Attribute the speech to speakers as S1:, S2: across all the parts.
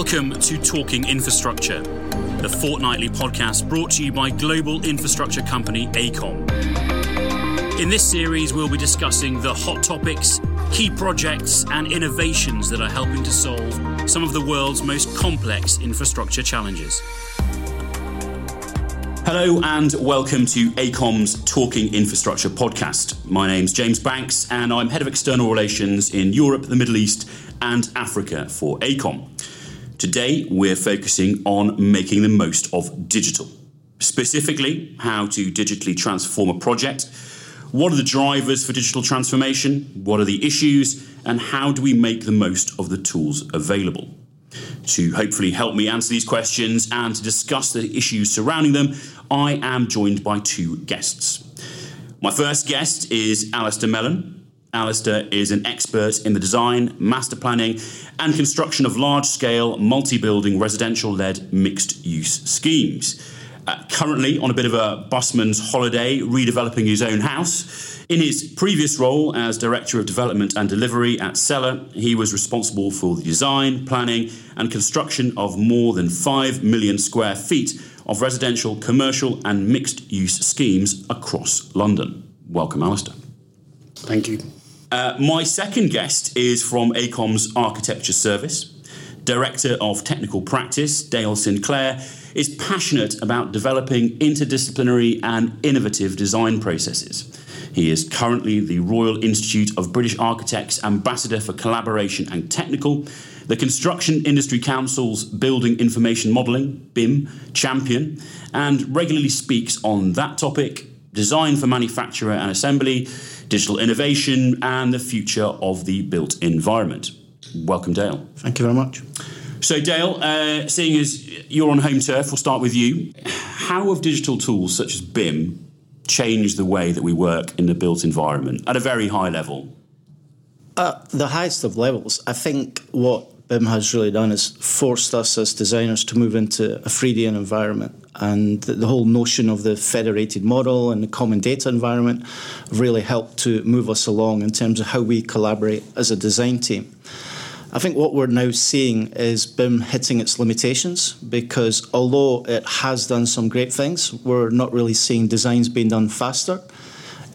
S1: Welcome to Talking Infrastructure, the fortnightly podcast brought to you by global infrastructure company AECOM. In this series, we'll be discussing the hot topics, key projects, and innovations that are helping to solve some of the world's most complex infrastructure challenges. Hello and welcome to AECOM's Talking Infrastructure podcast. My name's James Banks and I'm Head of External Relations in Europe, the Middle East, and Africa for AECOM. Today, we're focusing on making the most of digital. Specifically, how to digitally transform a project. What are the drivers for digital transformation? What are the issues? And how do we make the most of the tools available? To hopefully help me answer these questions and to discuss the issues surrounding them, I am joined by two guests. My first guest is Alastair Mellon, Alastair is an expert in the design, master planning, and construction of large scale, multi building, residential led mixed use schemes. Uh, currently on a bit of a busman's holiday, redeveloping his own house. In his previous role as Director of Development and Delivery at Cela, he was responsible for the design, planning, and construction of more than 5 million square feet of residential, commercial, and mixed use schemes across London. Welcome, Alastair.
S2: Thank you.
S1: Uh, my second guest is from AECOM's Architecture Service. Director of Technical Practice, Dale Sinclair, is passionate about developing interdisciplinary and innovative design processes. He is currently the Royal Institute of British Architects Ambassador for Collaboration and Technical, the Construction Industry Council's Building Information Modelling, BIM, champion, and regularly speaks on that topic, design for manufacturer and assembly, digital innovation, and the future of the built environment. Welcome, Dale.
S2: Thank you very much.
S1: So, Dale, uh, seeing as you're on home turf, we'll start with you. How have digital tools such as BIM changed the way that we work in the built environment at a very high level?
S2: At the highest of levels, I think what BIM has really done is forced us as designers to move into a 3D environment. And the, whole notion of the federated model and the common data environment really helped to move us along in terms of how we collaborate as a design team. I think what we're now seeing is BIM hitting its limitations because although it has done some great things, we're not really seeing designs being done faster.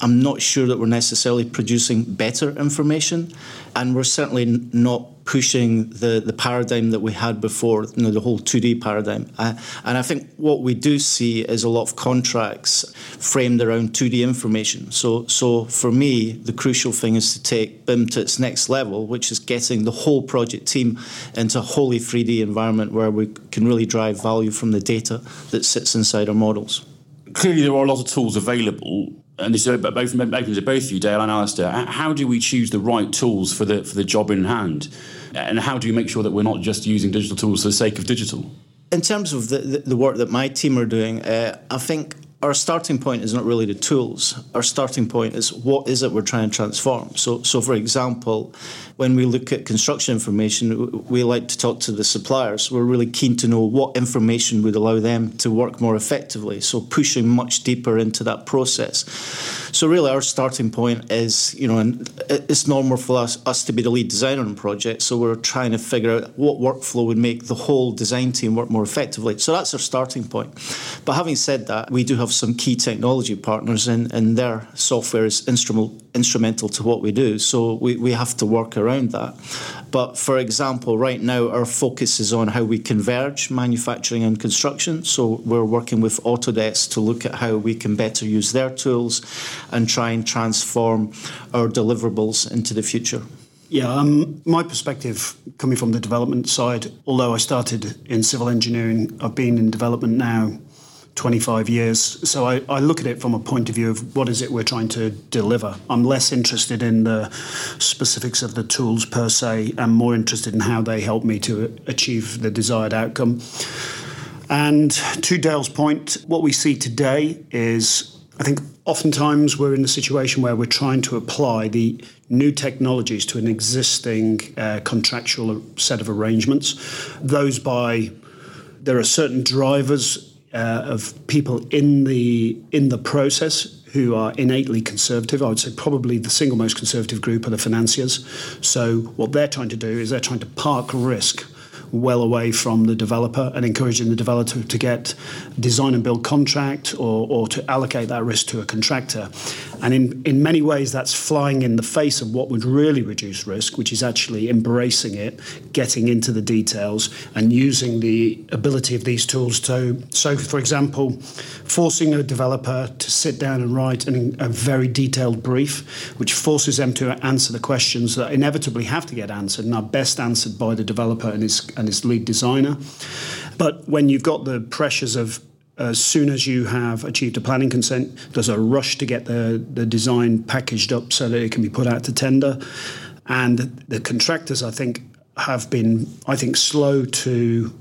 S2: I'm not sure that we're necessarily producing better information, and we're certainly not pushing the, the paradigm that we had before, you know, the whole 2D paradigm. Uh, and I think what we do see is a lot of contracts framed around 2D information. So, so for me, the crucial thing is to take BIM to its next level, which is getting the whole project team into a wholly 3D environment where we can really drive value from the data that sits inside our models.
S1: Clearly, there are a lot of tools available and this is both both of you, Dale and Alastair. How do we choose the right tools for the for the job in hand, and how do we make sure that we're not just using digital tools for the sake of digital?
S2: In terms of the, the, the work that my team are doing, uh, I think our starting point is not really the tools. Our starting point is what is it we're trying to transform. So, so for example, when we look at construction information, we like to talk to the suppliers. We're really keen to know what information would allow them to work more effectively. So, pushing much deeper into that process. So, really, our starting point is, you know, and it's normal for us, us to be the lead designer on a project. So, we're trying to figure out what workflow would make the whole design team work more effectively. So, that's our starting point. But having said that, we do have some key technology partners, and, and their software is instrumental instrumental to what we do. So, we, we have to work around that. But for example, right now our focus is on how we converge manufacturing and construction. So we're working with Autodesk to look at how we can better use their tools and try and transform our deliverables into the future.
S3: Yeah, um, my perspective coming from the development side, although I started in civil engineering, I've been in development now 25 years. So I, I, look at it from a point of view of what is it we're trying to deliver. I'm less interested in the specifics of the tools per se, and more interested in how they help me to achieve the desired outcome. And to Dale's point, what we see today is I think oftentimes we're in a situation where we're trying to apply the new technologies to an existing uh, contractual set of arrangements. Those by there are certain drivers uh, of people in the in the process who are innately conservative. I would say probably the single most conservative group are the financiers. So what they're trying to do is they're trying to park risk well away from the developer and encouraging the developer to get design and build contract or, or to allocate that risk to a contractor. And in, in many ways, that's flying in the face of what would really reduce risk, which is actually embracing it, getting into the details, and using the ability of these tools to. So, for example, forcing a developer to sit down and write an, a very detailed brief, which forces them to answer the questions that inevitably have to get answered and are best answered by the developer and his, and his lead designer. But when you've got the pressures of as soon as you have achieved a planning consent, there's a rush to get the, the design packaged up so that it can be put out to tender. And the contractors, I think, have been, I think, slow to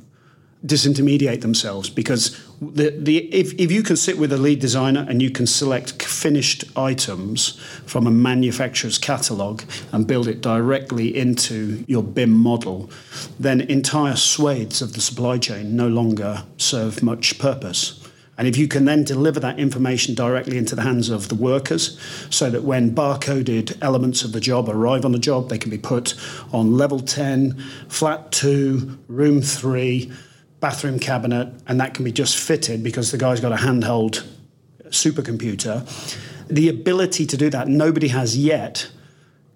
S3: disintermediate themselves because the, the if, if you can sit with a lead designer and you can select finished items from a manufacturer's catalog and build it directly into your BIM model, then entire swathes of the supply chain no longer serve much purpose. And if you can then deliver that information directly into the hands of the workers, so that when barcoded elements of the job arrive on the job, they can be put on level 10, flat 2, room 3, bathroom cabinet, and that can be just fitted because the guy's got a handheld supercomputer. The ability to do that, nobody has yet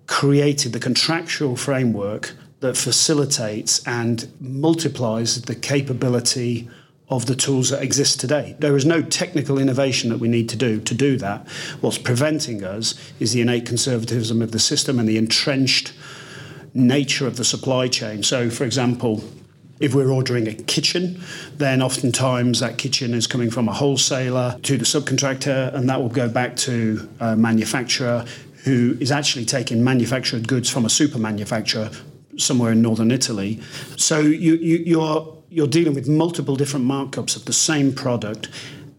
S3: created the contractual framework that facilitates and multiplies the capability of the tools that exist today. There is no technical innovation that we need to do to do that. What's preventing us is the innate conservatism of the system and the entrenched nature of the supply chain. So, for example, if we're ordering a kitchen, then oftentimes that kitchen is coming from a wholesaler to the subcontractor, and that will go back to a manufacturer who is actually taking manufactured goods from a super manufacturer somewhere in northern Italy. So you, you, you're you're dealing with multiple different markups of the same product,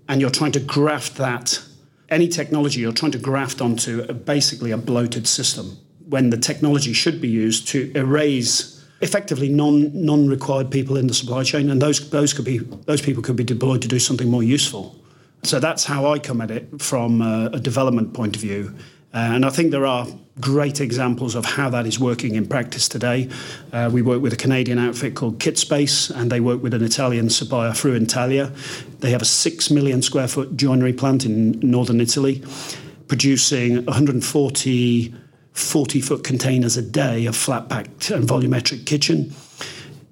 S3: and you're trying to graft that. Any technology you're trying to graft onto a, basically a bloated system when the technology should be used to erase effectively non non required people in the supply chain, and those those could be those people could be deployed to do something more useful. So that's how I come at it from a, a development point of view. Uh, and I think there are great examples of how that is working in practice today. Uh, we work with a Canadian outfit called Kitspace, and they work with an Italian supplier, Fruitalia. They have a six million square foot joinery plant in northern Italy, producing 140 40 foot containers a day of flat packed and volumetric kitchen.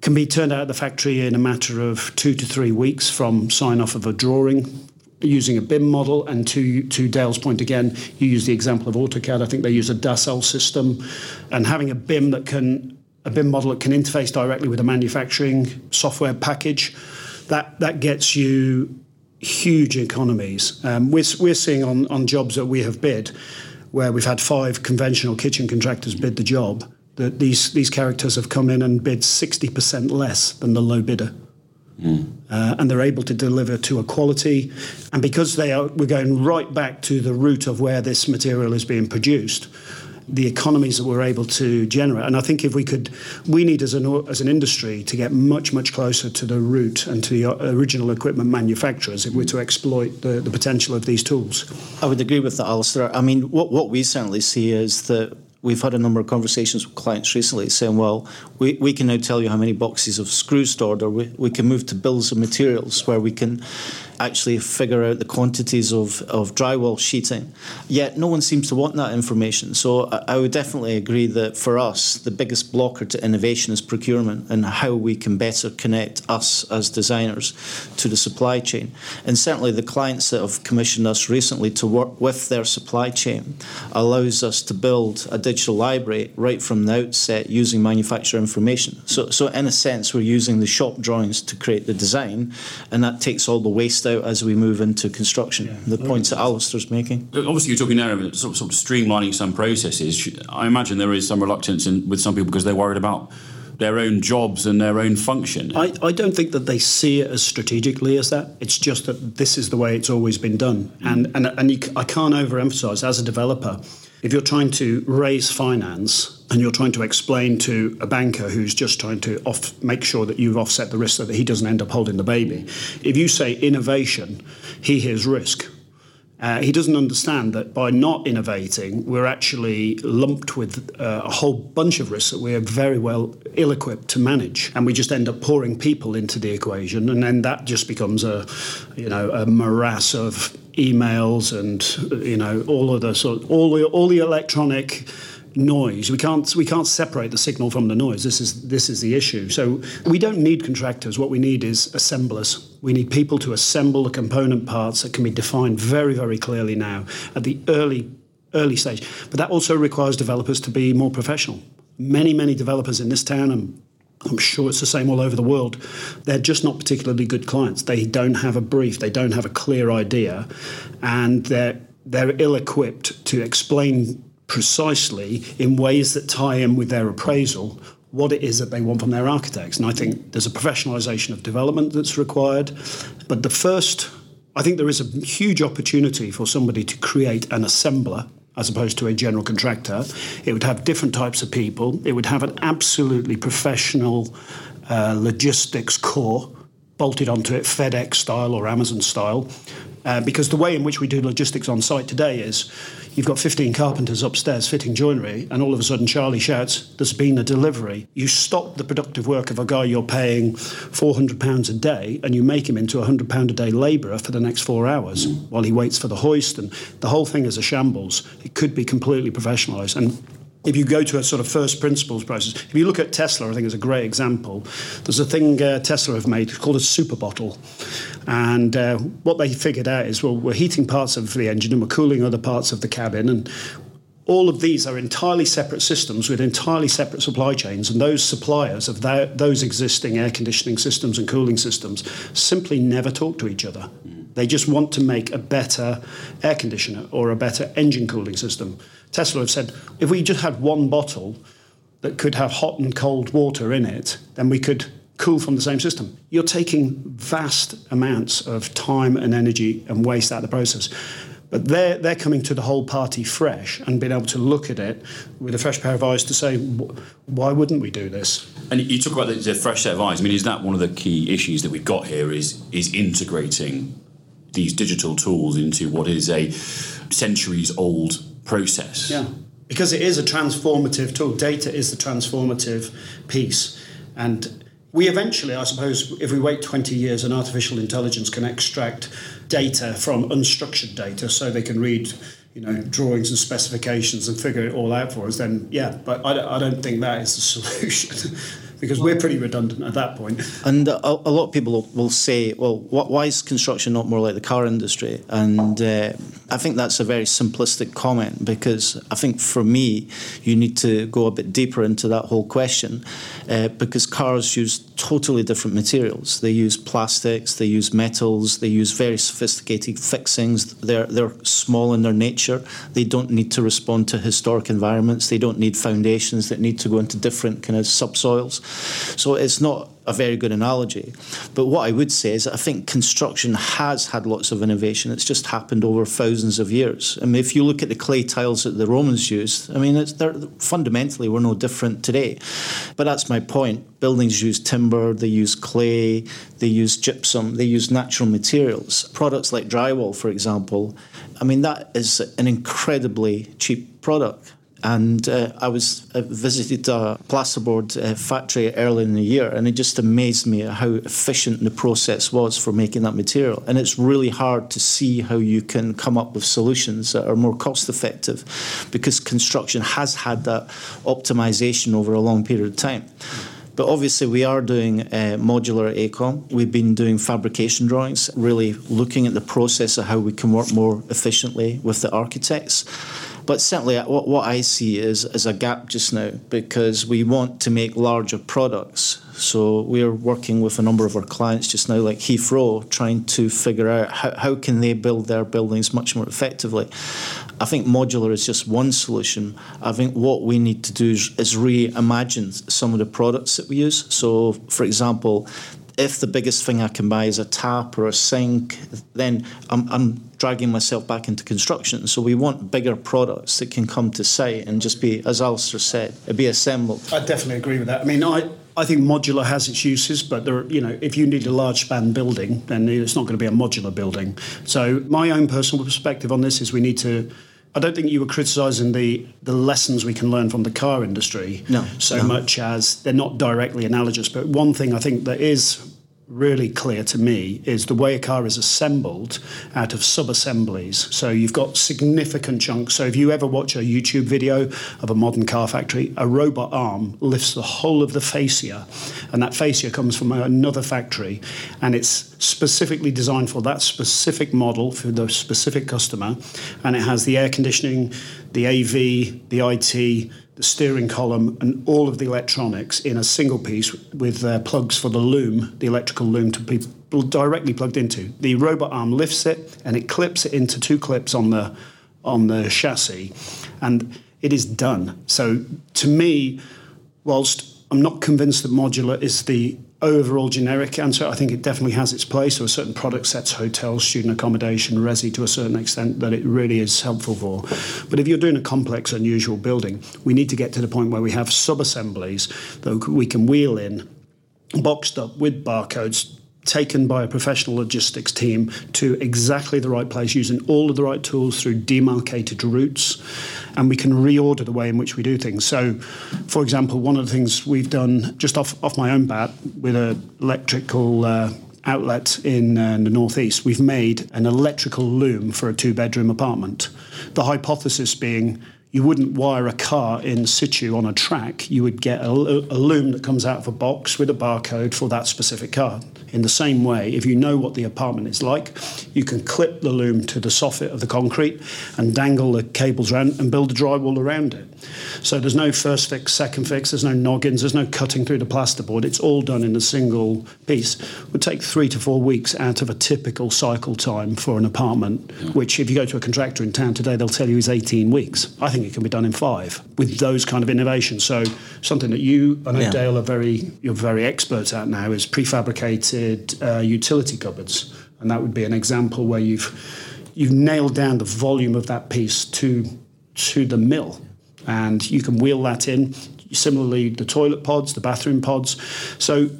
S3: Can be turned out of the factory in a matter of two to three weeks from sign off of a drawing using a BIM model. And to, to Dale's point again, you use the example of AutoCAD. I think they use a Dassault system. And having a BIM that can, a BIM model that can interface directly with a manufacturing software package, that, that gets you huge economies. Um, we're, we're seeing on, on jobs that we have bid where we've had five conventional kitchen contractors bid the job, that these, these characters have come in and bid 60% less than the low bidder. Mm. Uh, and they're able to deliver to a quality. And because they are, we're going right back to the root of where this material is being produced the economies that we're able to generate. And I think if we could, we need as an as an industry to get much much closer to the root and to the uh, original equipment manufacturers if we're to exploit the, the potential of these tools.
S2: I would agree with that, Alastair. I mean, what what we certainly see is that we've had a number of conversations with clients recently saying, well, we, we can now tell you how many boxes of screws stored, or we, we can move to bills of materials where we can actually figure out the quantities of, of drywall sheeting. Yet no one seems to want that information. So I, I would definitely agree that for us, the biggest blocker to innovation is procurement and how we can better connect us as designers to the supply chain. And certainly the clients that have commissioned us recently to work with their supply chain allows us to build a digital library right from the outset using manufacturer information. So, so in a sense, we're using the shop drawings to create the design, and that takes all the waste out as we move into construction. Yeah. The points that Alastair's making.
S1: Obviously, you're talking now about sort of, sort of streamlining some processes. I imagine there is some reluctance in, with some people because they're worried about their own jobs and their own function.
S3: I, I don't think that they see it as strategically as that. It's just that this is the way it's always been done. Mm. And, and, and you, I can't overemphasize, as a developer, if you're trying to raise finance and you're trying to explain to a banker who's just trying to off, make sure that you've offset the risk so that he doesn't end up holding the baby, if you say innovation, he hears risk. Uh, he doesn't understand that by not innovating, we're actually lumped with uh, a whole bunch of risks that we're very well ill equipped to manage. And we just end up pouring people into the equation. And then that just becomes a, you know, a morass of emails and, you know, all of the sort all the, all the electronic noise. We can't we can't separate the signal from the noise. This is this is the issue. So we don't need contractors. What we need is assemblers. We need people to assemble the component parts that can be defined very very clearly now at the early early stage. But that also requires developers to be more professional. Many many developers in this town and I'm sure it's the same all over the world. They're just not particularly good clients. They don't have a brief. They don't have a clear idea, and they're they're ill equipped to explain precisely in ways that tie in with their appraisal what it is that they want from their architects. And I think there's a professionalisation of development that's required. But the first, I think there is a huge opportunity for somebody to create an assembler as opposed to a general contractor. It would have different types of people. It would have an absolutely professional uh, logistics core bolted onto it, FedEx style or Amazon style. Uh, because the way in which we do logistics on site today is you've got 15 carpenters upstairs fitting joinery, and all of a sudden Charlie shouts, There's been a delivery. You stop the productive work of a guy you're paying £400 a day and you make him into a £100 a day labourer for the next four hours while he waits for the hoist. And the whole thing is a shambles. It could be completely professionalised. And if you go to a sort of first principles process, if you look at Tesla, I think is a great example. There's a thing uh, Tesla have made called a super bottle, and uh, what they figured out is well, we're heating parts of the engine and we're cooling other parts of the cabin, and all of these are entirely separate systems with entirely separate supply chains, and those suppliers of that, those existing air conditioning systems and cooling systems simply never talk to each other. They just want to make a better air conditioner or a better engine cooling system. Tesla have said if we just had one bottle that could have hot and cold water in it, then we could cool from the same system. You're taking vast amounts of time and energy and waste out of the process. But they're, they're coming to the whole party fresh and being able to look at it with a fresh pair of eyes to say, why wouldn't we do this?
S1: And you talk about the, fresh set of eyes. I mean, is that one of the key issues that we've got here? Is is integrating these digital tools into what is a centuries old process.
S3: Yeah, because it is a transformative tool. Data is the transformative piece. And we eventually, I suppose, if we wait 20 years, an artificial intelligence can extract data from unstructured data so they can read you know drawings and specifications and figure it all out for us then yeah but i, I don't think that is the solution because we're pretty redundant at that point.
S2: And a, a lot of people will say, well, why is construction not more like the car industry? And uh, I think that's a very simplistic comment because I think for me, you need to go a bit deeper into that whole question uh, because cars use totally different materials. They use plastics, they use metals, they use very sophisticated fixings. They're, they're small in their nature. They don't need to respond to historic environments. They don't need foundations that need to go into different kind of subsoils. So it's not a very good analogy. But what I would say is that I think construction has had lots of innovation. It's just happened over thousands of years. I mean, if you look at the clay tiles that the Romans used, I mean, it's, they're, fundamentally we're no different today. But that's my point. Buildings use timber, they use clay, they use gypsum, they use natural materials. Products like drywall, for example, I mean, that is an incredibly cheap product. And uh, I was uh, visited a plasterboard uh, factory early in the year, and it just amazed me how efficient the process was for making that material. And it's really hard to see how you can come up with solutions that are more cost effective, because construction has had that optimization over a long period of time. But obviously, we are doing uh, modular AECOM. We've been doing fabrication drawings, really looking at the process of how we can work more efficiently with the architects. But certainly, uh, what, what I see is, is a gap just now because we want to make larger products. So we're working with a number of our clients just now, like Heathrow, trying to figure out how, how can they build their buildings much more effectively. I think modular is just one solution. I think what we need to do is, is reimagine some of the products that we use. So, for example, if the biggest thing I can buy is a tap or a sink, then I'm, I'm dragging myself back into construction. So we want bigger products that can come to site and just be, as Alastair said, be assembled.
S3: I definitely agree with that. I mean, I, I think modular has its uses, but there, are, you know, if you need a large span building, then it's not going to be a modular building. So my own personal perspective on this is we need to. I don't think you were criticising the the lessons we can learn from the car industry
S2: no,
S3: so
S2: no.
S3: much as they're not directly analogous. But one thing I think that is really clear to me is the way a car is assembled out of sub-assemblies. So you've got significant chunks. So if you ever watch a YouTube video of a modern car factory, a robot arm lifts the whole of the fascia, and that fascia comes from another factory, and it's specifically designed for that specific model for the specific customer, and it has the air conditioning, the AV, the IT, the steering column, and all of the electronics in a single piece with uh, plugs for the loom, the electrical loom to be directly plugged into. The robot arm lifts it and it clips it into two clips on the on the chassis, and it is done. So to me, whilst I'm not convinced that modular is the overall generic answer. I think it definitely has its place. There are certain product sets, hotels, student accommodation, resi to a certain extent that it really is helpful for. But if you're doing a complex, unusual building, we need to get to the point where we have sub assemblies that we can wheel in, boxed up with barcodes, taken by a professional logistics team to exactly the right place using all of the right tools through demarcated routes and we can reorder the way in which we do things. So for example one of the things we've done just off, off my own bat with an electrical uh, outlet in uh, the northeast we've made an electrical loom for a two bedroom apartment. The hypothesis being you wouldn't wire a car in situ on a track. You would get a, a, loom that comes out of a box with a barcode for that specific car. In the same way, if you know what the apartment is like, you can clip the loom to the soffit of the concrete and dangle the cables around and build a drywall around it. So there's no first fix, second fix, there's no noggins, there's no cutting through the plasterboard. It's all done in a single piece. It would take three to four weeks out of a typical cycle time for an apartment, yeah. which if you go to a contractor in town today, they'll tell you is 18 weeks. I think it can be done in five with those kind of innovations. So something that you, I know yeah. Dale, are very you're very expert at now is prefabricated uh, utility cupboards, and that would be an example where you've you've nailed down the volume of that piece to to the mill and you can wheel that in. Similarly, the toilet pods, the bathroom pods. So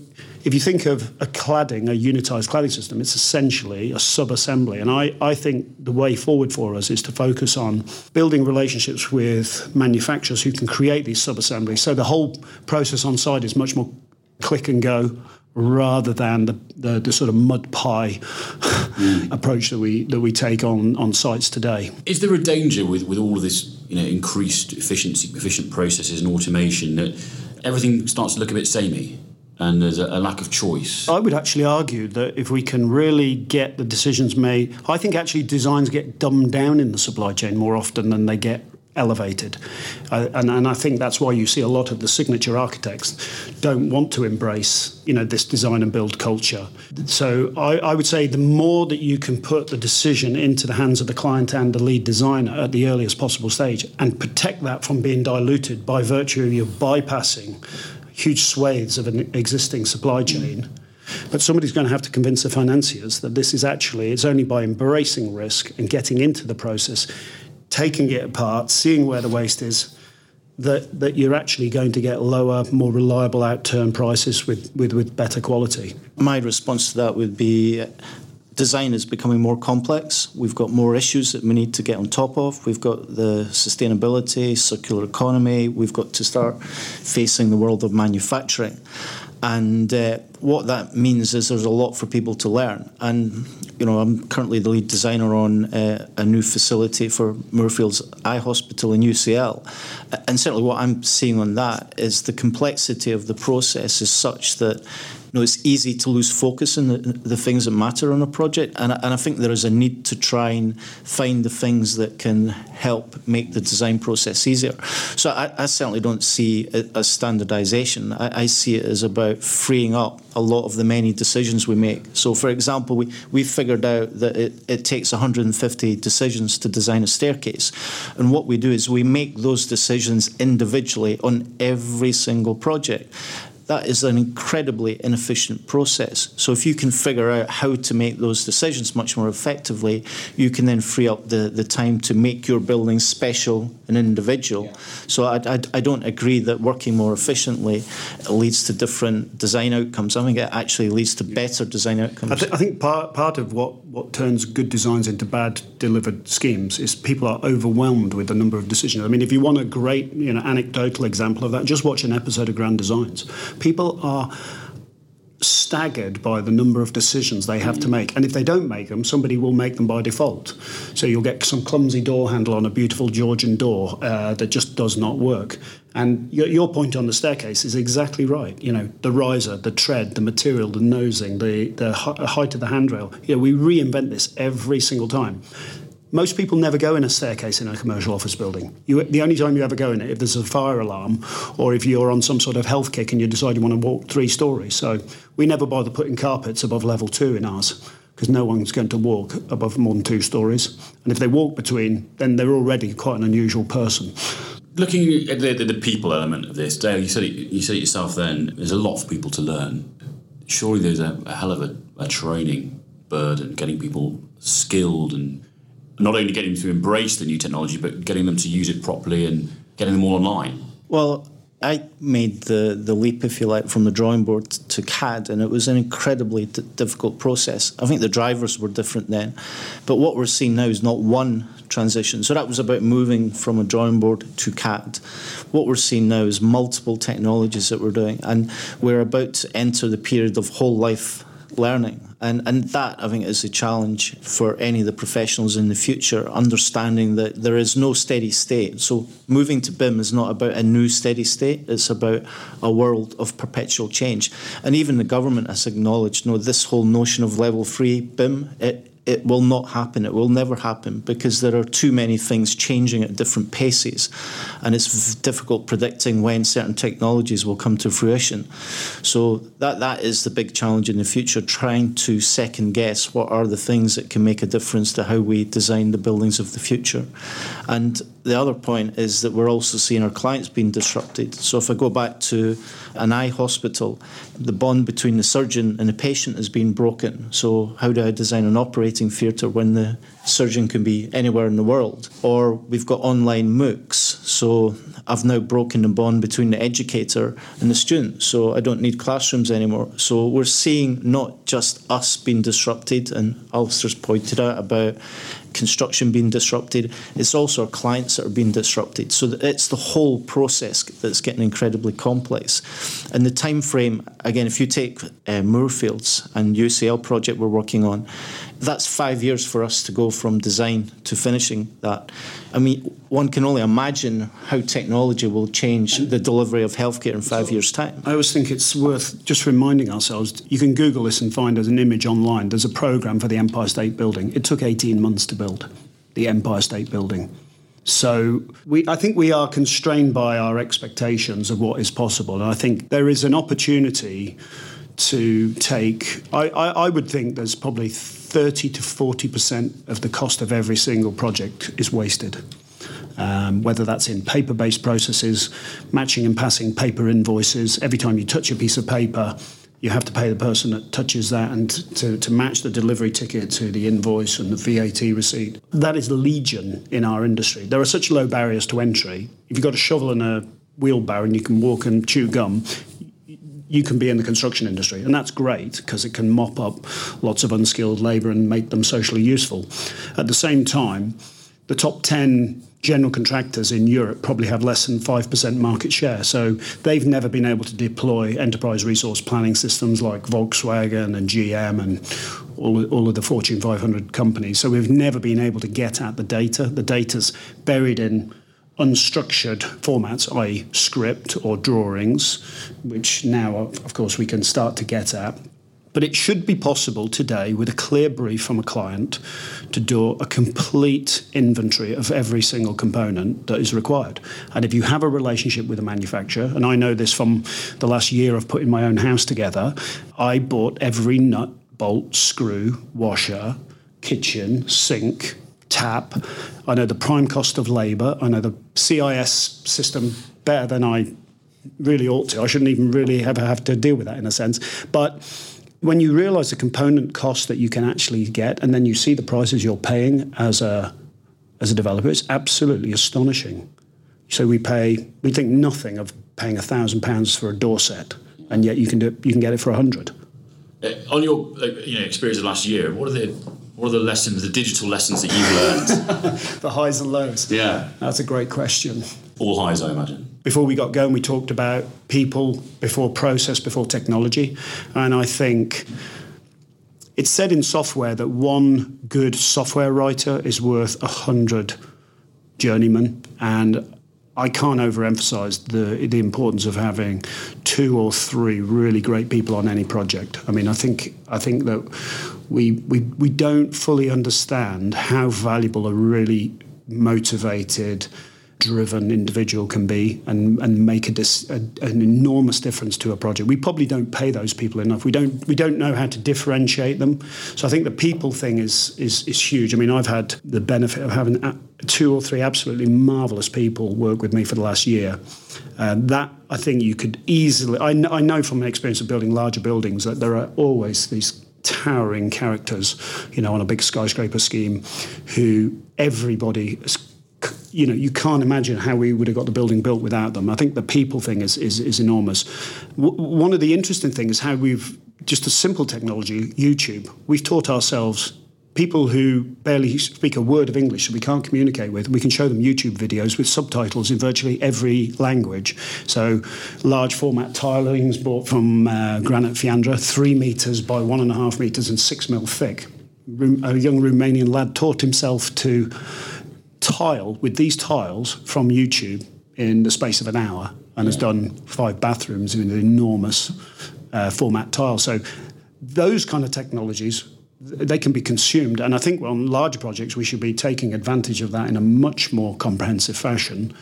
S3: if you think of a cladding, a unitized cladding system, it's essentially a sub assembly. And I, I think the way forward for us is to focus on building relationships with manufacturers who can create these sub assemblies. So the whole process on site is much more click and go rather than the, the, the sort of mud pie mm. approach that we that we take on, on sites today.
S1: Is there a danger with, with all of this you know increased efficiency, efficient processes and automation that everything starts to look a bit samey? and there's a, a, lack of choice.
S3: I would actually argue that if we can really get the decisions made, I think actually designs get dumbed down in the supply chain more often than they get elevated. Uh, and, and I think that's why you see a lot of the signature architects don't want to embrace, you know, this design and build culture. So I, I would say the more that you can put the decision into the hands of the client and the lead designer at the earliest possible stage and protect that from being diluted by virtue of you bypassing huge swathes of an existing supply chain. But somebody's going to have to convince the financiers that this is actually, it's only by embracing risk and getting into the process taking it apart, seeing where the waste is, that, that you're actually going to get lower, more reliable outturn prices with, with, with better quality.
S2: My response to that would be design is becoming more complex. We've got more issues that we need to get on top of. We've got the sustainability, circular economy. We've got to start facing the world of manufacturing. And uh, what that means is there's a lot for people to learn. And, you know, I'm currently the lead designer on uh, a new facility for Moorfields Eye Hospital in UCL. And certainly what I'm seeing on that is the complexity of the process is such that know, it's easy to lose focus in the, the things that matter on a project. And, and I think there is a need to try and find the things that can help make the design process easier. So I, I certainly don't see it as standardization. I, I see it as about freeing up a lot of the many decisions we make. So, for example, we, we figured out that it, it takes 150 decisions to design a staircase. And what we do is we make those decisions individually on every single project that is an incredibly inefficient process. So if you can figure out how to make those decisions much more effectively, you can then free up the, the time to make your building special and individual. Yeah. So I, I, I, don't agree that working more efficiently leads to different design outcomes. I think it actually leads to better design outcomes.
S3: I, th- I think part, part of what, what turns good designs into bad delivered schemes is people are overwhelmed with the number of decisions. I mean, if you want a great you know, anecdotal example of that, just watch an episode of Grand Designs. People are staggered by the number of decisions they have to make. And if they don't make them, somebody will make them by default. So you'll get some clumsy door handle on a beautiful Georgian door uh, that just does not work. And your, your, point on the staircase is exactly right. You know, the riser, the tread, the material, the nosing, the, the height of the handrail. You know, we reinvent this every single time. Most people never go in a staircase in a commercial office building. You, the only time you ever go in it if there's a fire alarm or if you're on some sort of health kick and you decide you want to walk three stories. So we never bother putting carpets above level two in ours because no one's going to walk above more than two stories. And if they walk between, then they're already quite an unusual person.
S1: Looking at the, the, the people element of this, Dale, you said it, you said it yourself. Then there's a lot for people to learn. Surely there's a, a hell of a, a training burden, getting people skilled and not only getting them to embrace the new technology, but getting them to use it properly and getting them all online?
S2: Well, I made the, the leap, if you like, from the drawing board to CAD, and it was an incredibly d- difficult process. I think the drivers were different then, but what we're seeing now is not one transition. So that was about moving from a drawing board to CAD. What we're seeing now is multiple technologies that we're doing, and we're about to enter the period of whole life learning. And, and that, I think, is a challenge for any of the professionals in the future, understanding that there is no steady state. So, moving to BIM is not about a new steady state, it's about a world of perpetual change. And even the government has acknowledged, you know, this whole notion of level three BIM, it, it will not happen. It will never happen because there are too many things changing at different paces, and it's difficult predicting when certain technologies will come to fruition. So that that is the big challenge in the future: trying to second guess what are the things that can make a difference to how we design the buildings of the future. And the other point is that we're also seeing our clients being disrupted. So if I go back to an eye hospital, the bond between the surgeon and the patient has been broken. So how do I design an operating theatre when the surgeon can be anywhere in the world? Or we've got online MOOCs. So I've now broken the bond between the educator and the student. So I don't need classrooms anymore. So we're seeing not just us being disrupted, and Alastair's pointed out about construction being disrupted. It's also our clients that are being disrupted. So it's the whole process that's getting incredibly complex. And the time frame, again, if you take uh, Moorfields and UCL project we're working on, that's five years for us to go from design to finishing that. I mean, one can only imagine how technology will change the delivery of healthcare in five years' time.
S3: I always think it's worth just reminding ourselves. You can Google this and find as an image online. There's a program for the Empire State Building. It took 18 months to build the Empire State Building. So we, I think we are constrained by our expectations of what is possible. And I think there is an opportunity to take, I, I, I would think there's probably 30 to 40% of the cost of every single project is wasted. Um, whether that's in paper based processes, matching and passing paper invoices. Every time you touch a piece of paper, you have to pay the person that touches that and to, to match the delivery ticket to the invoice and the VAT receipt. That is legion in our industry. There are such low barriers to entry. If you've got a shovel and a wheelbarrow and you can walk and chew gum, you can be in the construction industry. And that's great because it can mop up lots of unskilled labour and make them socially useful. At the same time, the top 10 general contractors in Europe probably have less than 5% market share. So they've never been able to deploy enterprise resource planning systems like Volkswagen and GM and all, all of the Fortune 500 companies. So we've never been able to get at the data. The data's buried in unstructured formats, i.e., script or drawings, which now, of course, we can start to get at. But it should be possible today, with a clear brief from a client, to do a complete inventory of every single component that is required. And if you have a relationship with a manufacturer, and I know this from the last year of putting my own house together, I bought every nut, bolt, screw, washer, kitchen, sink, tap. I know the prime cost of labour. I know the CIS system better than I really ought to. I shouldn't even really ever have to deal with that in a sense. But when you realise the component cost that you can actually get, and then you see the prices you're paying as a as a developer, it's absolutely astonishing. So we pay, we think nothing of paying a thousand pounds for a door set, and yet you can do, you can get it for a hundred.
S1: Uh, on your uh, you know, experience of last year, what are the what are the lessons, the digital lessons that you've learned?
S3: the highs and lows.
S1: Yeah,
S3: that's a great question.
S1: All highs, I imagine.
S3: Before we got going, we talked about people before process, before technology, and I think it's said in software that one good software writer is worth a hundred journeymen, and I can't overemphasize the the importance of having two or three really great people on any project. I mean, I think I think that we we we don't fully understand how valuable a really motivated driven individual can be and, and make a dis, a, an enormous difference to a project. We probably don't pay those people enough. We don't we don't know how to differentiate them. So I think the people thing is is is huge. I mean, I've had the benefit of having two or three absolutely marvelous people work with me for the last year. Uh, that I think you could easily. I, I know from my experience of building larger buildings that there are always these towering characters, you know, on a big skyscraper scheme, who everybody you know, you can't imagine how we would have got the building built without them. I think the people thing is is, is enormous. W- one of the interesting things is how we've just a simple technology, YouTube. We've taught ourselves people who barely speak a word of English that we can't communicate with, we can show them YouTube videos with subtitles in virtually every language. So, large format tilings bought from uh, Granitifiandre, three meters by one and a half meters and six mil thick. A young Romanian lad taught himself to tile with these tiles from YouTube in the space of an hour and has done five bathrooms in an enormous uh, format tile. So those kind of technologies they can be consumed. And i think on larger projects we should be taking advantage of that in a much more comprehensive fashion.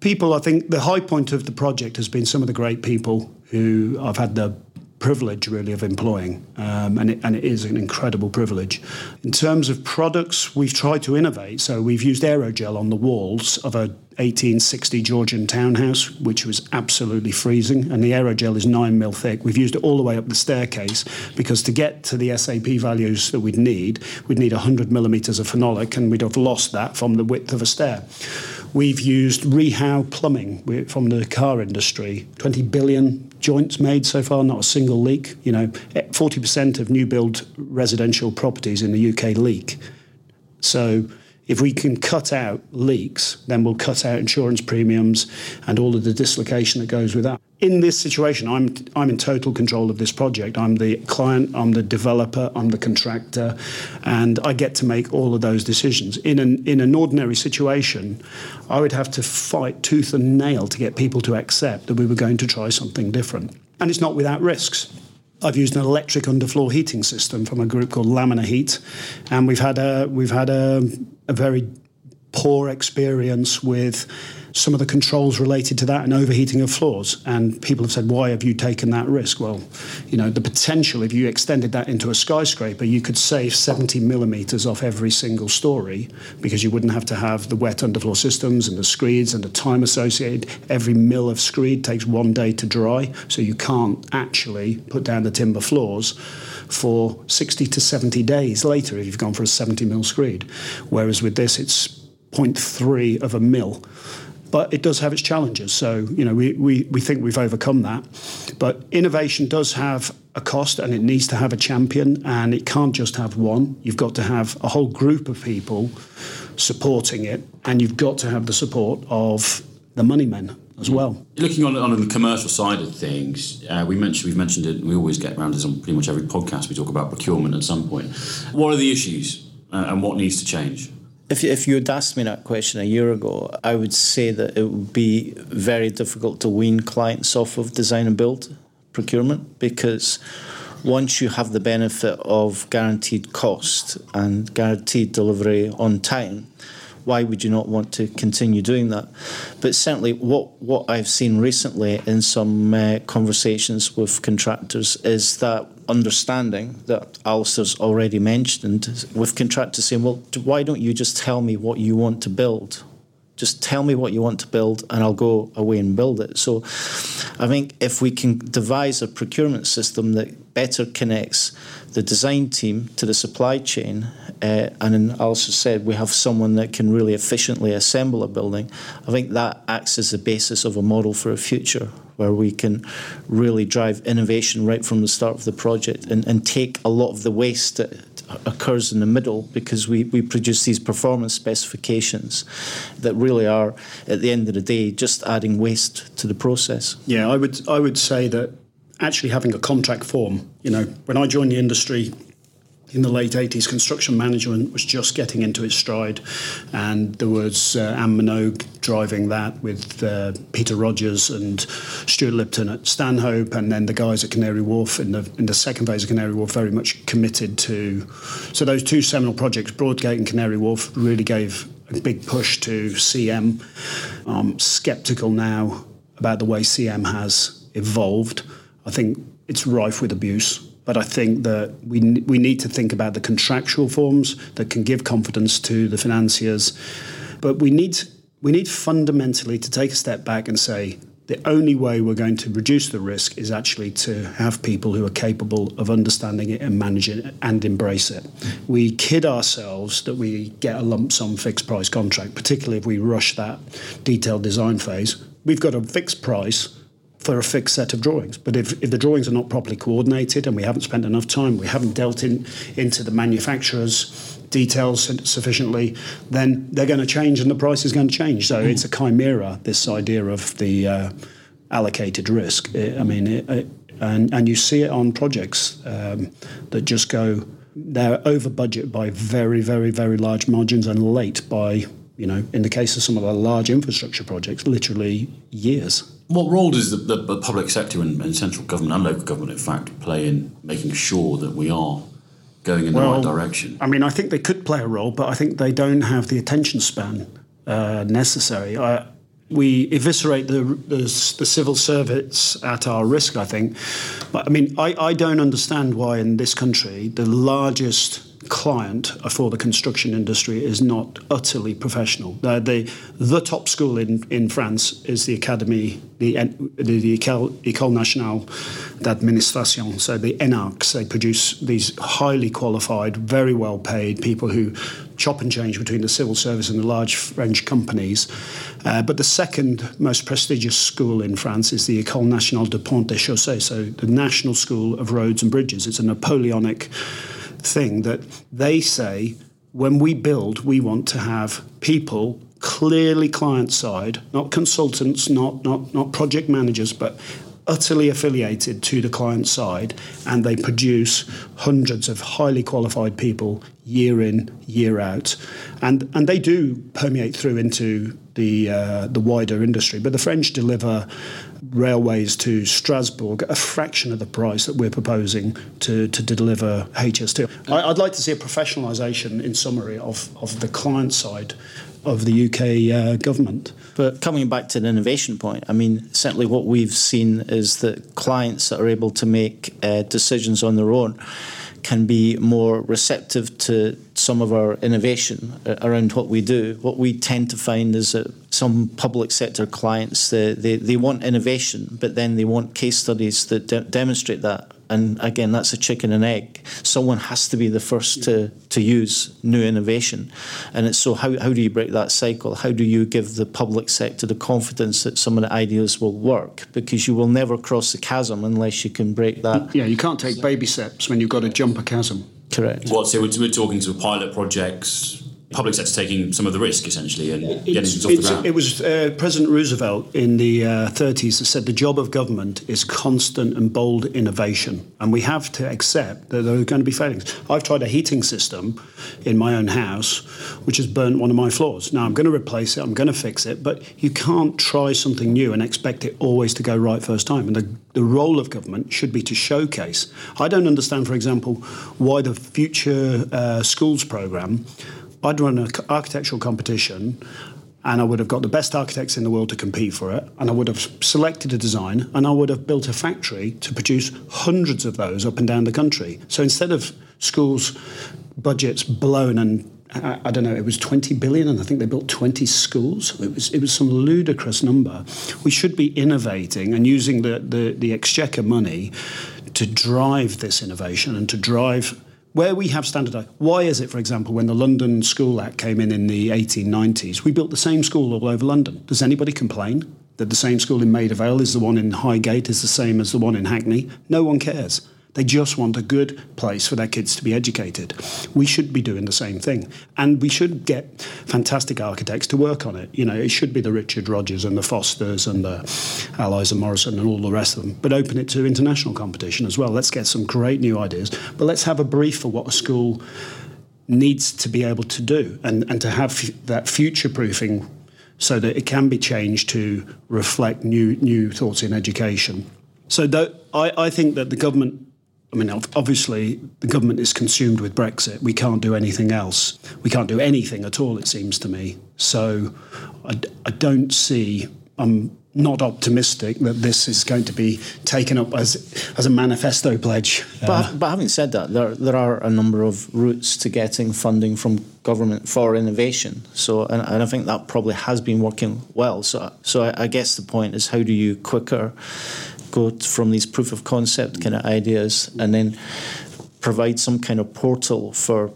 S3: People i think the high point of the project has been some of the great people who i've had the privilege really of employing um, and, it, and it is an incredible privilege in terms of products we've tried to innovate so we've used aerogel on the walls of a 1860 Georgian townhouse, which was absolutely freezing, and the aerogel is nine mil thick. We've used it all the way up the staircase because to get to the SAP values that we'd need, we'd need 100 millimeters of phenolic, and we'd have lost that from the width of a stair. We've used REHAU plumbing from the car industry. 20 billion joints made so far, not a single leak. You know, 40% of new build residential properties in the UK leak. So if we can cut out leaks, then we'll cut out insurance premiums and all of the dislocation that goes with that. In this situation, I'm I'm in total control of this project. I'm the client, I'm the developer, I'm the contractor, and I get to make all of those decisions. In an in an ordinary situation, I would have to fight tooth and nail to get people to accept that we were going to try something different. And it's not without risks. I've used an electric underfloor heating system from a group called LaminaHeat, and we've had a we've had a, a very poor experience with some of the controls related to that and overheating of floors. And people have said, why have you taken that risk? Well, you know, the potential, if you extended that into a skyscraper, you could save 70 millimeters off every single story because you wouldn't have to have the wet underfloor systems and the screeds and the time associated. Every mill of screed takes one day to dry, so you can't actually put down the timber floors for 60 to 70 days later if you've gone for a 70 mil screed. Whereas with this, it's 0.3 of a mil but it does have its challenges. So, you know, we, we, we think we've overcome that. But innovation does have a cost and it needs to have a champion, and it can't just have one. You've got to have a whole group of people supporting it, and you've got to have the support of the money men as well.
S1: Looking on, on the commercial side of things, uh, we mentioned we've mentioned it. We always get around this on pretty much every podcast. We talk about procurement at some point. What are the issues uh, and what needs to change?
S2: If, if you had asked me that question a year ago, I would say that it would be very difficult to wean clients off of design and build procurement because once you have the benefit of guaranteed cost and guaranteed delivery on time, why would you not want to continue doing that? But certainly, what what I've seen recently in some uh, conversations with contractors is that understanding that Alastair's already mentioned, with contractors saying, "Well, why don't you just tell me what you want to build?" Just tell me what you want to build, and I'll go away and build it. So, I think if we can devise a procurement system that better connects the design team to the supply chain, uh, and then also said we have someone that can really efficiently assemble a building, I think that acts as the basis of a model for a future where we can really drive innovation right from the start of the project and, and take a lot of the waste that occurs in the middle because we, we produce these performance specifications that really are, at the end of the day, just adding waste to the process.
S3: Yeah, I would I would say that actually having a contract form, you know, when I joined the industry in the late 80s, construction management was just getting into its stride. And there was uh, Ann Minogue driving that with uh, Peter Rogers and Stuart Lipton at Stanhope. And then the guys at Canary Wharf in the, in the second phase of Canary Wharf very much committed to. So those two seminal projects, Broadgate and Canary Wharf, really gave a big push to CM. I'm sceptical now about the way CM has evolved. I think it's rife with abuse but I think that we we need to think about the contractual forms that can give confidence to the financiers. But we need we need fundamentally to take a step back and say the only way we're going to reduce the risk is actually to have people who are capable of understanding it and managing it and embrace it. We kid ourselves that we get a lump sum fixed price contract, particularly if we rush that detailed design phase. We've got a fixed price for a fixed set of drawings. But if, if the drawings are not properly coordinated and we haven't spent enough time, we haven't dealt in, into the manufacturer's details sufficiently, then they're going to change and the price is going to change. So mm. it's a chimera, this idea of the uh, allocated risk. I mean, it, it, and, and you see it on projects um, that just go, they're over budget by very, very, very large margins and late by, you know, in the case of some of our large infrastructure projects, literally years.
S1: What role does the, the, the public sector and, and, central government and local government, in fact, play in making sure that we are going in well, the right direction?
S3: I mean, I think they could play a role, but I think they don't have the attention span uh, necessary. I, we eviscerate the, the, the, civil service at our risk, I think. But I mean, I, I don't understand why in this country the largest client for the construction industry is not utterly professional. Uh, the, the top school in, in France is the Academy, the, the, the École, Nationale d'Administration, so the énarques. They produce these highly qualified, very well paid people who chop and change between the civil service and the large French companies. Uh, but the second most prestigious school in France is the École Nationale de Pont et Chaussées, so the National School of Roads and Bridges. It's a Napoleonic thing that they say when we build, we want to have people clearly client side, not consultants, not, not, not project managers, but utterly affiliated to the client side, and they produce hundreds of highly qualified people year in, year out, and and they do permeate through into the uh, the wider industry. But the French deliver railways to Strasbourg a fraction of the price that we're proposing to, to deliver HS2. I, would like to see a professionalisation, in summary, of, of the client side of the UK uh, government.
S2: But coming back to the innovation point, I mean, certainly what we've seen is that clients that are able to make uh, decisions on their own can be more receptive to some of our innovation uh, around what we do. What we tend to find is that some public sector clients they, they, they want innovation, but then they want case studies that de- demonstrate that and again, that's a chicken and egg. Someone has to be the first to, to use new innovation. And it's so how, how do you break that cycle? How do you give the public sector the confidence that some of the ideas will work? Because you will never cross the chasm unless you can break that.
S3: Yeah, you can't take baby steps when you've got to jump a chasm.
S2: Correct.
S1: What, so we're talking to pilot projects, public sector taking some of the risk essentially and getting things off the ground.
S3: It was uh, President Roosevelt in the uh, 30s that said the job of government is constant and bold innovation, and we have to accept that there are going to be failings. I've tried a heating system in my own house, which has burnt one of my floors. Now I'm going to replace it, I'm going to fix it, but you can't try something new and expect it always to go right first time. And the, the role of government should be to showcase. I don't understand, for example, why the future uh, schools program I'd run an architectural competition and I would have got the best architects in the world to compete for it, and I would have selected a design, and I would have built a factory to produce hundreds of those up and down the country. So instead of schools' budgets blown and I don't know, it was 20 billion, and I think they built 20 schools. It was, it was some ludicrous number. We should be innovating and using the, the, the exchequer money to drive this innovation and to drive where we have standardized. Why is it, for example, when the London School Act came in in the 1890s, we built the same school all over London? Does anybody complain that the same school in Maida Vale is the one in Highgate is the same as the one in Hackney? No one cares. They just want a good place for their kids to be educated. We should be doing the same thing. And we should get fantastic architects to work on it. You know, it should be the Richard Rogers and the Fosters and the Allies and Morrison and all the rest of them, but open it to international competition as well. Let's get some great new ideas, but let's have a brief for what a school needs to be able to do and, and to have f- that future proofing so that it can be changed to reflect new new thoughts in education. So I, I think that the government I mean, obviously, the government is consumed with Brexit. We can't do anything else. We can't do anything at all, it seems to me. So I, I don't see, I'm not optimistic that this is going to be taken up as, as a manifesto pledge.
S2: But, but having said that, there, there are a number of routes to getting funding from government for innovation. So, and, and I think that probably has been working well. So, so I, I guess the point is how do you quicker go from these proof of concept kind of ideas and then provide some kind of portal for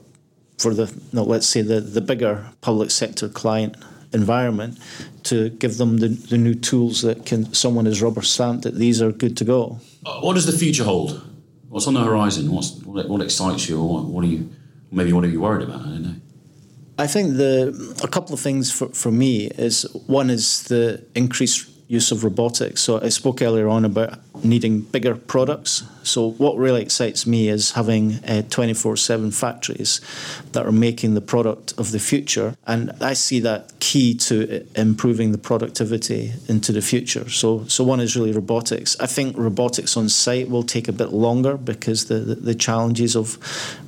S2: for the no, let's say the, the bigger public sector client environment to give them the, the new tools that can someone is rubber stamped that these are good to go.
S1: Uh, what does the future hold? What's on the horizon? What's, what, what excites you, or what, what are you maybe what are you worried about? I don't know.
S2: I think the a couple of things for, for me is one is the increased use of robotics. So I spoke earlier on about needing bigger products. So what really excites me is having 24/7 uh, factories that are making the product of the future, and I see that key to uh, improving the productivity into the future. So so one is really robotics. I think robotics on site will take a bit longer because the the, the challenges of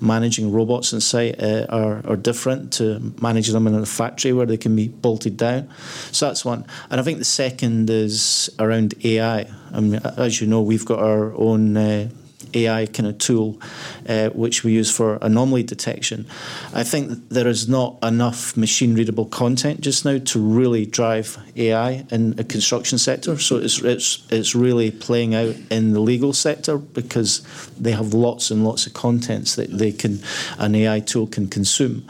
S2: managing robots on site uh, are are different to managing them in a factory where they can be bolted down. So that's one, and I think the second is around AI. I mean, as you know, we've got our own uh, AI kind of tool, uh, which we use for anomaly detection. I think there is not enough machine readable content just now to really drive AI in the construction sector. So it's it's it's really playing out in the legal sector because they have lots and lots of contents that they can an AI tool can consume.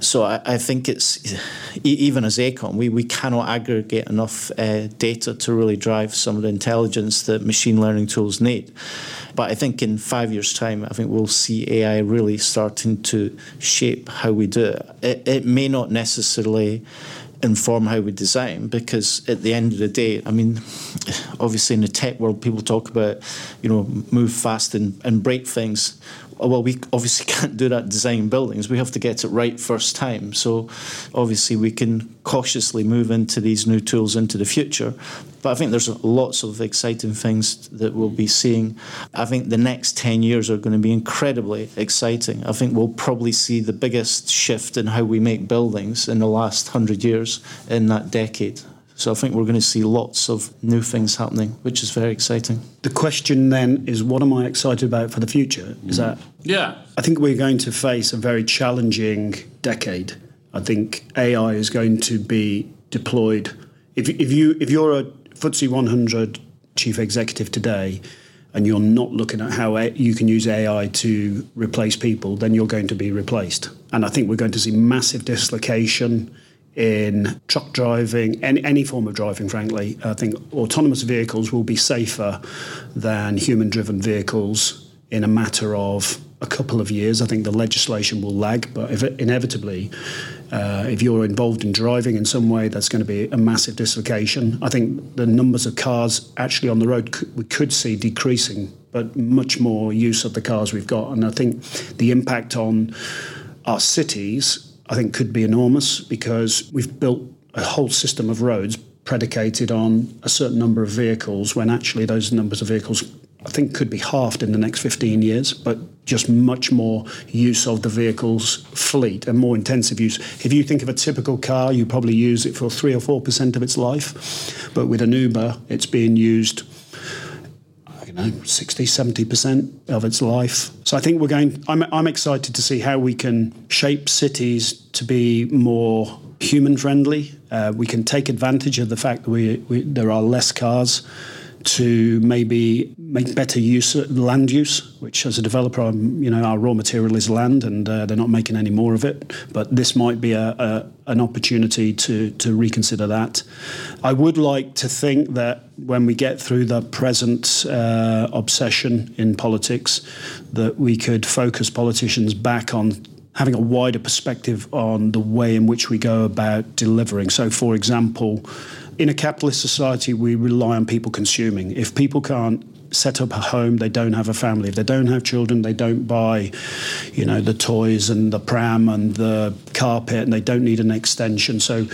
S2: So I, I think it's even as AECOM, we, we cannot aggregate enough uh, data to really drive some of the intelligence that machine learning tools need. But I think in five years' time, I think we'll see AI really starting to shape how we do it. It, it may not necessarily inform how we design because at the end of the day, I mean, obviously in the tech world, people talk about, you know, move fast and, and break things. Oh, well, we obviously can't do that design buildings. We have to get it right first time. So obviously we can cautiously move into these new tools into the future. But I think there's lots of exciting things that we'll be seeing. I think the next 10 years are going to be incredibly exciting. I think we'll probably see the biggest shift in how we make buildings in the last 100 years in that decade. So I think we're going to see lots of new things happening, which is very exciting.
S3: The question then is what am I excited about for the future? Is that
S1: Yeah.
S3: I think we're going to face a very challenging decade. I think AI is going to be deployed if if you if you're a FTSE 100 chief executive today and you're not looking at how you can use AI to replace people, then you're going to be replaced. And I think we're going to see massive dislocation in truck driving, any, any form of driving, frankly. I think autonomous vehicles will be safer than human driven vehicles in a matter of a couple of years. I think the legislation will lag, but if it, inevitably, uh, if you're involved in driving in some way, that's going to be a massive dislocation. I think the numbers of cars actually on the road could, we could see decreasing, but much more use of the cars we've got. And I think the impact on our cities, I think, could be enormous because we've built a whole system of roads predicated on a certain number of vehicles when actually those numbers of vehicles I think could be halved in the next 15 years, but just much more use of the vehicle's fleet and more intensive use. If you think of a typical car, you probably use it for 3 or 4% of its life, but with an Uber, it's being used know 60 70% of its life. So i think we're going I'm, I'm excited to see how we can shape cities to be more human friendly uh, we can take advantage of the fact that we, we there are less cars to maybe make better use of land use, which as a developer, I'm, you know, our raw material is land, and uh, they're not making any more of it. But this might be a, a, an opportunity to to reconsider that. I would like to think that when we get through the present uh, obsession in politics, that we could focus politicians back on having a wider perspective on the way in which we go about delivering. So, for example in a capitalist society, we rely on people consuming. If people can't set up a home, they don't have a family. If they don't have children, they don't buy, you know, the toys and the pram and the carpet, and they don't need an extension. So,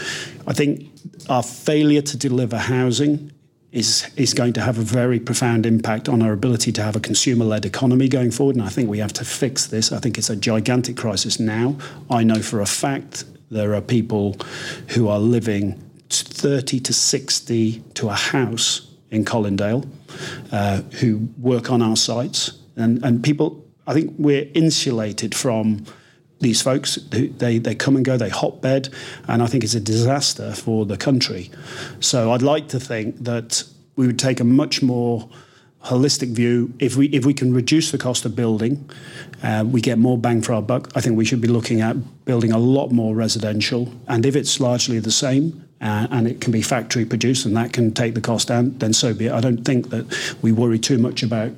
S3: I think our failure to deliver housing is is going to have a very profound impact on our ability to have a consumer-led economy going forward. And I think we have to fix this. I think it's a gigantic crisis now. I know for a fact there are people who are living 30 to 60 to a house in Colindale uh, who work on our sites. And, and people, I think we're insulated from these folks. They, they come and go, they hotbed, and I think it's a disaster for the country. So I'd like to think that we would take a much more holistic view. If we if we can reduce the cost of building, uh, we get more bang for our buck. I think we should be looking at building a lot more residential. And if it's largely the same, uh, and it can be factory produced and that can take the cost down, then so be it. I don't think that we worry too much about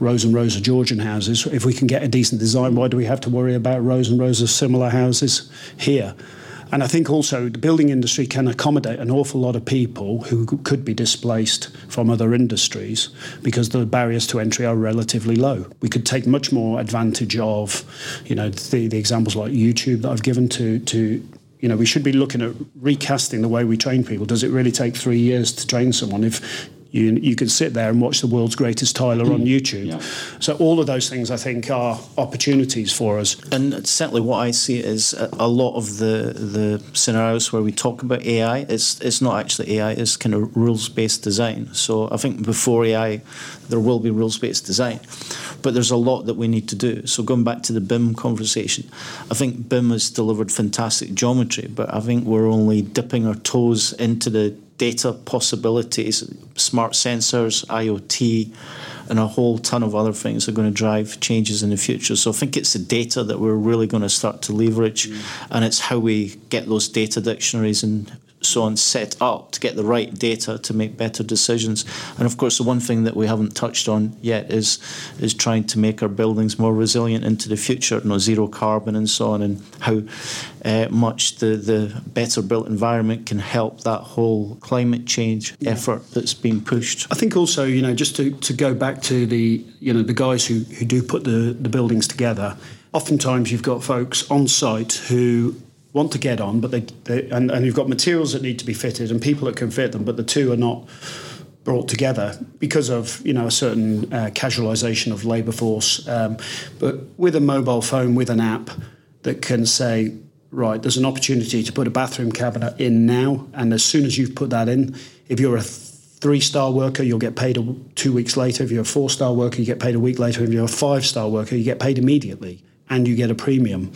S3: rows and rows of Georgian houses. If we can get a decent design, why do we have to worry about rows and rows of similar houses here? And I think also the building industry can accommodate an awful lot of people who could be displaced from other industries because the barriers to entry are relatively low. We could take much more advantage of, you know, the, the examples like YouTube that I've given to to you know, we should be looking at recasting the way we train people. Does it really take three years to train someone? If you, you can sit there and watch the world's greatest tiler mm. on YouTube. Yeah. So all of those things, I think, are opportunities for us.
S2: And certainly, what I see is a lot of the the scenarios where we talk about AI. It's it's not actually AI. It's kind of rules based design. So I think before AI, there will be rules based design, but there's a lot that we need to do. So going back to the BIM conversation, I think BIM has delivered fantastic geometry, but I think we're only dipping our toes into the data possibilities, smart sensors, IoT, and a whole ton of other things are going to drive changes in the future. So I think it's the data that we're really going to start to leverage, mm. and it's how we get those data dictionaries and so on set up to get the right data to make better decisions. And of course, the one thing that we haven't touched on yet is is trying to make our buildings more resilient into the future, you know, zero carbon and so on, and how uh, much the, the better built environment can help that whole climate change yeah. effort that's being pushed.
S3: I think also, you know, just to, to go back to the you know the guys who, who do put the, the buildings together. Oftentimes, you've got folks on site who want to get on, but they, they and, and you've got materials that need to be fitted and people that can fit them, but the two are not brought together because of you know a certain uh, casualisation of labour force. Um, but with a mobile phone, with an app that can say, right, there's an opportunity to put a bathroom cabinet in now, and as soon as you've put that in, if you're a three star worker, you'll get paid a, two weeks later. If you're a four star worker, you get paid a week later. If you're a five star worker, you get paid immediately and you get a premium.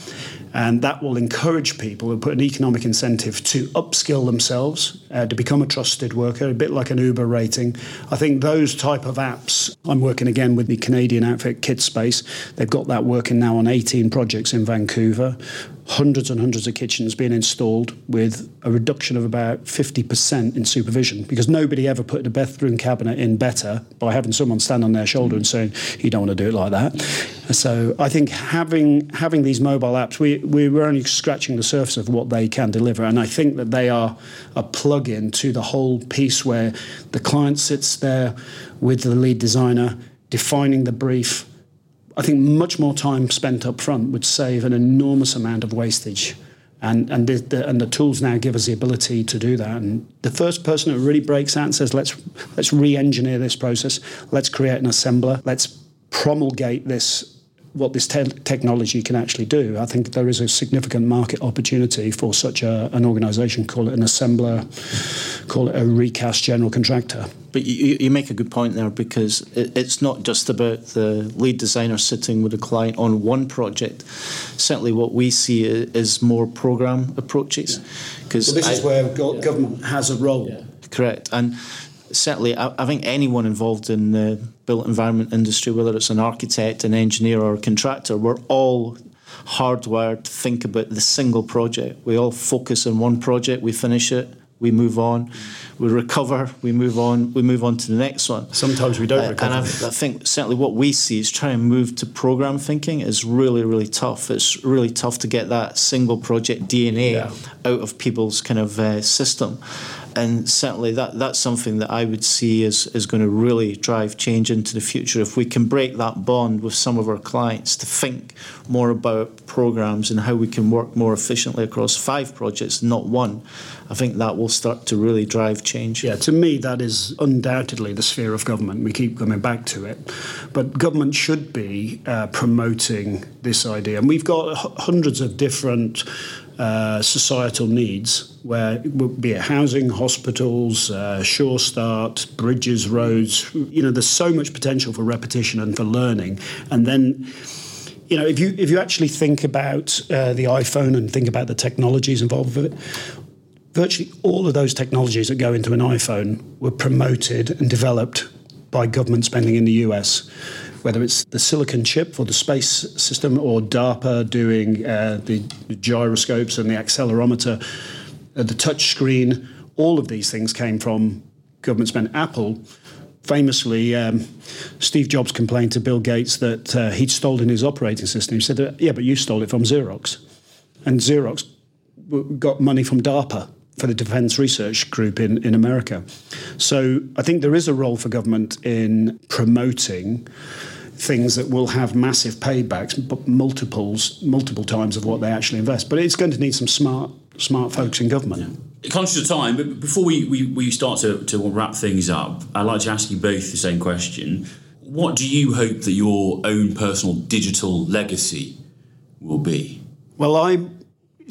S3: And that will encourage people and put an economic incentive to upskill themselves, uh, to become a trusted worker, a bit like an Uber rating. I think those type of apps, I'm working again with the Canadian outfit Kidspace. They've got that working now on 18 projects in Vancouver hundreds and hundreds of kitchens being installed with a reduction of about 50% in supervision because nobody ever put a bathroom cabinet in better by having someone stand on their shoulder and saying you don't want to do it like that. So i think having having these mobile apps we, we we're only scratching the surface of what they can deliver and i think that they are a plug-in to the whole piece where the client sits there with the lead designer defining the brief I think much more time spent up front would save an enormous amount of wastage. And, and, the, the, and the tools now give us the ability to do that. And the first person who really breaks out and says, let's, let's re engineer this process, let's create an assembler, let's promulgate this what this te- technology can actually do. I think there is a significant market opportunity for such a, an organisation. Call it an assembler, call it a recast general contractor.
S2: But you, you make a good point there because it, it's not just about the lead designer sitting with a client on one project. Certainly, what we see is more program approaches.
S3: Because yeah. well, this I, is where go- yeah. government has a role. Yeah.
S2: Correct, and certainly, I, I, think anyone involved in the built environment industry, whether it's an architect, an engineer, or a contractor, we're all hardwired to think about the single project. We all focus on one project, we finish it, we move on, we recover, we move on, we move on to the next one.
S3: Sometimes we don't uh, recover.
S2: And I, I, think certainly what we see is trying to move to program thinking is really, really tough. It's really tough to get that single project DNA yeah. out of people's kind of uh, system and certainly that that's something that I would see is is going to really drive change into the future. If we can break that bond with some of our clients to think more about programs and how we can work more efficiently across five projects not one I think that will start to really drive change.
S3: Yeah to me that is undoubtedly the sphere of government. We keep coming back to it. But government should be uh, promoting this idea. And we've got hundreds of different uh, societal needs, where it would be housing, hospitals, uh, Sure Start, bridges, roads. You know, there's so much potential for repetition and for learning, and then. You know, if you if you actually think about uh, the iPhone and think about the technologies involved with it, virtually all of those technologies that go into an iPhone were promoted and developed by government spending in the US whether it's the silicon chip for the space system or DARPA doing uh, the gyroscopes and the accelerometer, uh, the touch screen, all of these things came from government spend. Apple, famously, um, Steve Jobs complained to Bill Gates that uh, he'd stolen his operating system. He said, Yeah, but you stole it from Xerox. And Xerox got money from DARPA for the Defence Research Group in, in America. So I think there is a role for government in promoting things that will have massive paybacks, multiples, multiple times of what they actually invest. But it's going to need some smart, smart folks in government.
S1: Yeah. Conscious of time, but before we, we, we start to, to wrap things up, I'd like to ask you both the same question. What do you hope that your own personal digital legacy will be?
S3: Well, I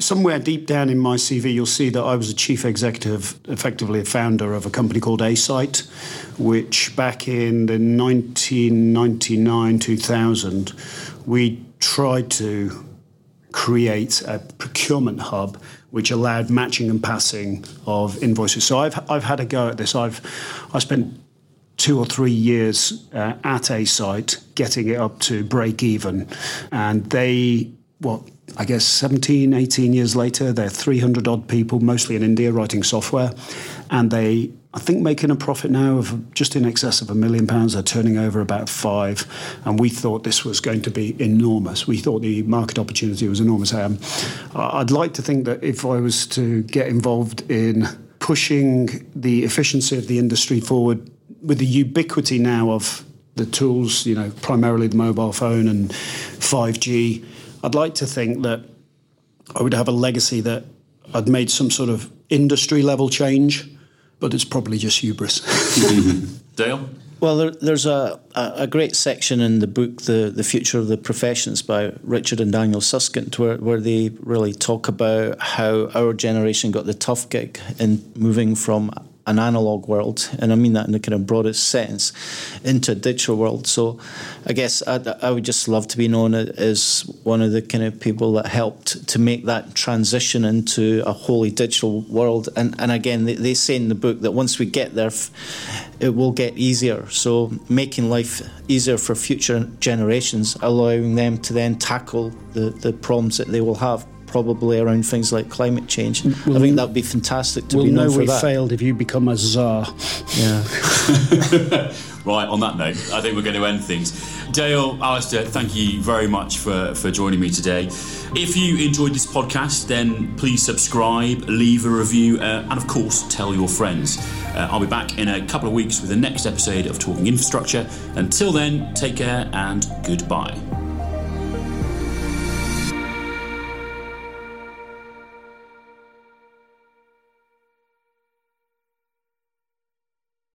S3: somewhere deep down in my CV, you'll see that I was a chief executive, effectively a founder of a company called Asite, which back in the 1999 2000, we tried to create a procurement hub which allowed matching and passing of invoices. So I've I've had a go at this. I've I spent two or three years uh, at Asite getting it up to break even, and they what I guess 17, 18 years later, they're 300 odd people, mostly in India, writing software. And they, I think, making a profit now of just in excess of a million pounds. They're turning over about five. And we thought this was going to be enormous. We thought the market opportunity was enormous. Um, I'd like to think that if I was to get involved in pushing the efficiency of the industry forward with the ubiquity now of the tools, you know, primarily the mobile phone and 5G I'd like to think that I would have a legacy that I'd made some sort of industry level change, but it's probably just hubris.
S1: Dale?
S2: Well, there, there's a, a great section in the book, the, the Future of the Professions by Richard and Daniel Susskind, where, where they really talk about how our generation got the tough gig in moving from an analog world, and I mean that in the kind of broadest sense, into a digital world. So, I guess I, I, would just love to be known as one of the kind of people that helped to make that transition into a wholly digital world. And and again, they, they say in the book that once we get there, it will get easier. So, making life easier for future generations, allowing them to then tackle the, the problems that they will have probably around things like climate change. We'll, I think that would be fantastic to
S3: we'll
S2: be known
S3: know
S2: for
S3: we
S2: that.
S3: failed if you become a czar.
S2: Yeah.
S1: right, on that note, I think we're going to end things. Dale, Alastair, thank you very much for, for joining me today. If you enjoyed this podcast, then please subscribe, leave a review, uh, and of course, tell your friends. Uh, I'll be back in a couple of weeks with the next episode of Talking Infrastructure. Until then, take care and goodbye.